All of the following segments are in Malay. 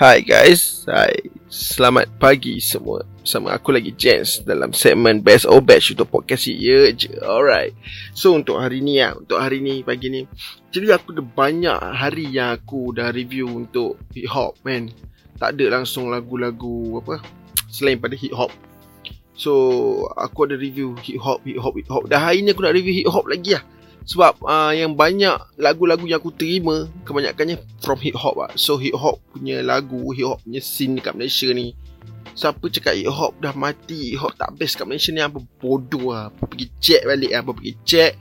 Hai guys, hai. Selamat pagi semua. Sama aku lagi Jens dalam segmen Best or Batch untuk podcast ya je. Alright. So untuk hari ni ya, untuk hari ni pagi ni. Jadi aku dah banyak hari yang aku dah review untuk hip hop man. Tak ada langsung lagu-lagu apa selain pada hip hop. So aku ada review hip hop, hip hop, hip hop. Dah hari ni aku nak review hip hop lagi lah. Sebab uh, yang banyak lagu-lagu yang aku terima Kebanyakannya from hip hop lah So hip hop punya lagu Hip hop punya scene dekat Malaysia ni Siapa cakap hip hop dah mati Hip hop tak best kat Malaysia ni Apa bodoh lah Apa pergi check balik Apa pergi check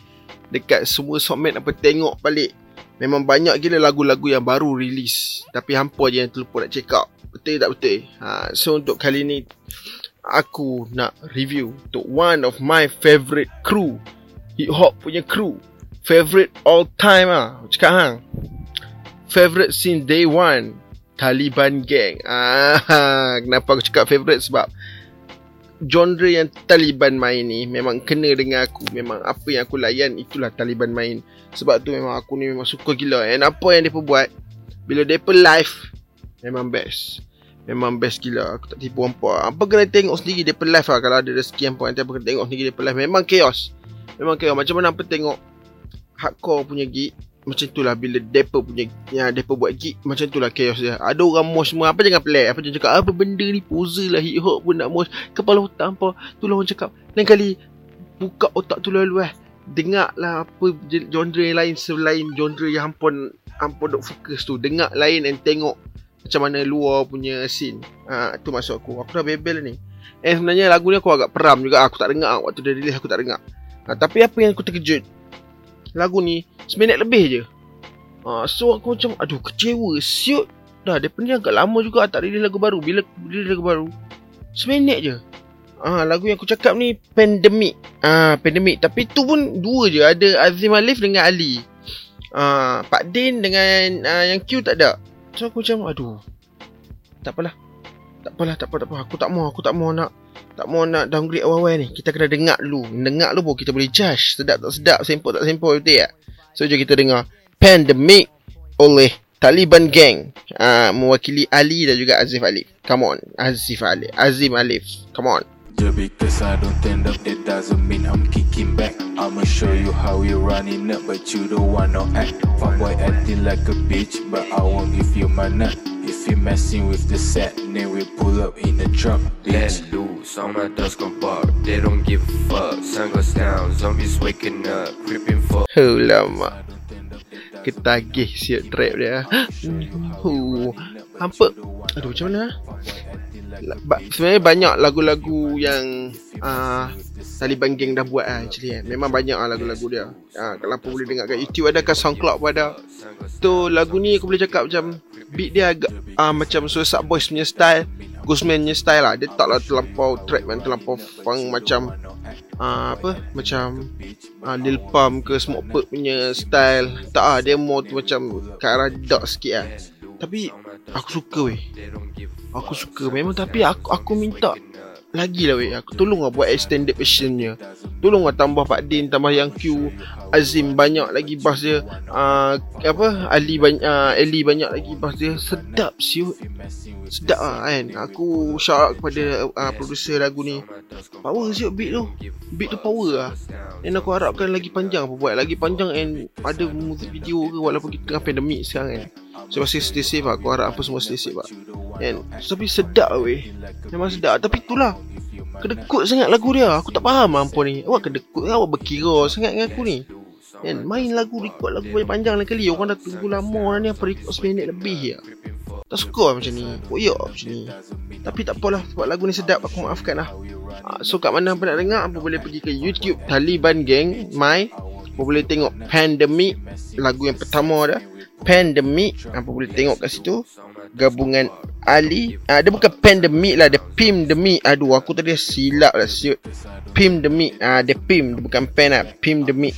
Dekat semua songmat Apa tengok balik. Memang banyak gila lagu-lagu yang baru release Tapi hampa je yang terlupa nak check out. Betul tak betul? Ha, So untuk kali ni Aku nak review Untuk one of my favourite crew Hip hop punya crew favorite all time ah. Cakap hang. Favorite since day one. Taliban Gang. Ah, kenapa aku cakap favorite sebab genre yang Taliban main ni memang kena dengan aku. Memang apa yang aku layan itulah Taliban main. Sebab tu memang aku ni memang suka gila. And apa yang dia buat bila dia live memang best. Memang best gila Aku tak tipu hampa Apa kena tengok sendiri Dia live lah Kalau ada rezeki hampa Nanti apa kena tengok sendiri Dia live Memang chaos Memang chaos Macam mana apa tengok hardcore punya gig macam itulah bila depa punya yang depa buat gig macam itulah chaos dia. Ada orang mosh semua apa jangan pelik. Apa jangan cakap apa benda ni pose lah hip hop pun nak mosh. Kepala otak apa. Tu lah orang cakap. Lain kali buka otak tu lalu eh. Dengar lah apa genre yang lain selain genre yang hampun hampun duk fokus tu. Dengar lain dan tengok macam mana luar punya scene. Ha, tu maksud aku. Aku dah bebel ni. Eh sebenarnya lagu ni aku agak peram juga. Aku tak dengar waktu dia release aku tak dengar. Ha, tapi apa yang aku terkejut lagu ni seminit lebih je. Ha, so aku macam aduh kecewa siut. Dah dia ni agak lama juga tak release lagu baru. Bila release lagu baru? Seminit je. Ah ha, lagu yang aku cakap ni Pandemic. Ah ha, Pandemic tapi tu pun dua je ada Azim Alif dengan Ali. Ah ha, Pak Din dengan uh, yang Q tak ada. So aku macam aduh. Tak apalah. Tak apalah, tak apa, tak apa. Aku tak mau, aku tak mau nak tak mau nak downgrade awal-awal ni. Kita kena dengar dulu. Dengar dulu kita boleh judge. Sedap tak sedap, sempur tak sempur, betul tak? So, jom kita dengar Pandemic oleh Taliban Gang. Uh, mewakili Ali dan juga Azif Alif. Come on. Azif Alif. Azim Alif. Come on. Because I don't stand up, that doesn't mean I'm kicking back. I'ma show you how we running up, but you don't want no act. Fuckboy acting like a bitch, but I won't give you my nut. If you messing with the set, then we pull up in the truck. Let loose, all my dogs gon' bark. They don't give a fuck. Sun goes down, zombies waking up, creeping for. Oh lama. Ketagih siap trap dia. Huh. Hampa. Aduh macam mana? sebenarnya banyak lagu-lagu yang uh, Taliban Gang dah buat lah actually eh. Memang banyak lah lagu-lagu dia. Uh, Kalau apa boleh dengar kat YouTube ada kat Soundcloud pun ada? Tu lagu ni aku boleh cakap macam Beat dia agak uh, macam Suicide Boys punya style Ghostman punya style lah. Dia tak lah terlampau track man Terlampau funk macam uh, Apa Macam uh, Lil Pump ke Smoke Purp punya style. Tak lah dia more tu macam Ke arah dark sikit lah. Tapi Aku suka weh. Aku suka memang. Tapi aku aku minta lagi lah weh. Aku tolong lah buat extended versionnya tolong lah tambah Pak Din tambah yang Q Azim. Banyak lagi bass dia. Uh, apa? Ali banyak uh, Ali banyak lagi bass dia. Sedap siut. Sedap lah kan? Aku shout out kepada uh, producer lagu ni. Power siut beat tu. Beat tu power lah. Dan aku harapkan lagi panjang apa buat. Lagi panjang and ada music video ke walaupun kita tengah pandemik sekarang kan So masih stay safe lah harap apa semua stay safe lah And, Tapi sedap weh. Memang sedap. Tapi itulah. Kedekut sangat lagu dia. Aku tak faham lah apa ni. Awak kedekut Awak berkira sangat dengan aku ni? And, Main lagu Record lagu banyak panjang lah kali. Orang dah tunggu lama lah ni. Apa record seminit lebih ya? Tak suka lah macam ni. Koyak macam ni. Tapi tak apalah. Sebab lagu ni sedap. Aku maafkan lah. Ah, So kat mana apa nak dengar Apa boleh pergi ke YouTube Taliban Gang My. Apa boleh tengok Pandemic Lagu yang pertama dah Pandemic Apa boleh tengok kat situ Gabungan Ali ah, Dia bukan pandemic lah Dia pim demi Aduh aku tadi silap lah siut. Pim demi ah, Dia pim Dia bukan pen lah Pim demi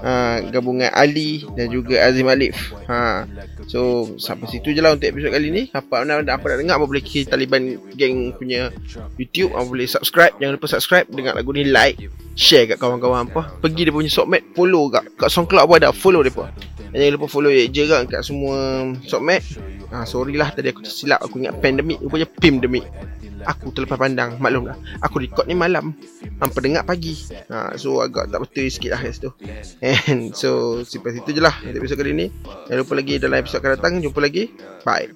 ah, Gabungan Ali Dan juga Azim Alif. Ha. So Sampai situ je lah Untuk episod kali ni. Apa nak, apa nak dengar Apa boleh kiri Taliban Gang punya YouTube Apa boleh subscribe. Jangan lupa subscribe Dengar lagu ni like Share kat kawan-kawan apa. Pergi dia punya sockmat Follow kat Kat SoundCloud pun ada Follow dia pun Jangan lupa follow je kan kat semua Sockmat ha, Sorry lah tadi aku tersilap. Aku ingat pandemik Rupanya pandemik Aku terlepas pandang Maklum lah. Aku record ni malam Hampa dengar pagi. Ha, So agak tak betul sikit lah situ And so Sampai situ je lah Untuk episode kali ni. Jangan lupa lagi dalam episode akan datang. Jumpa lagi. Bye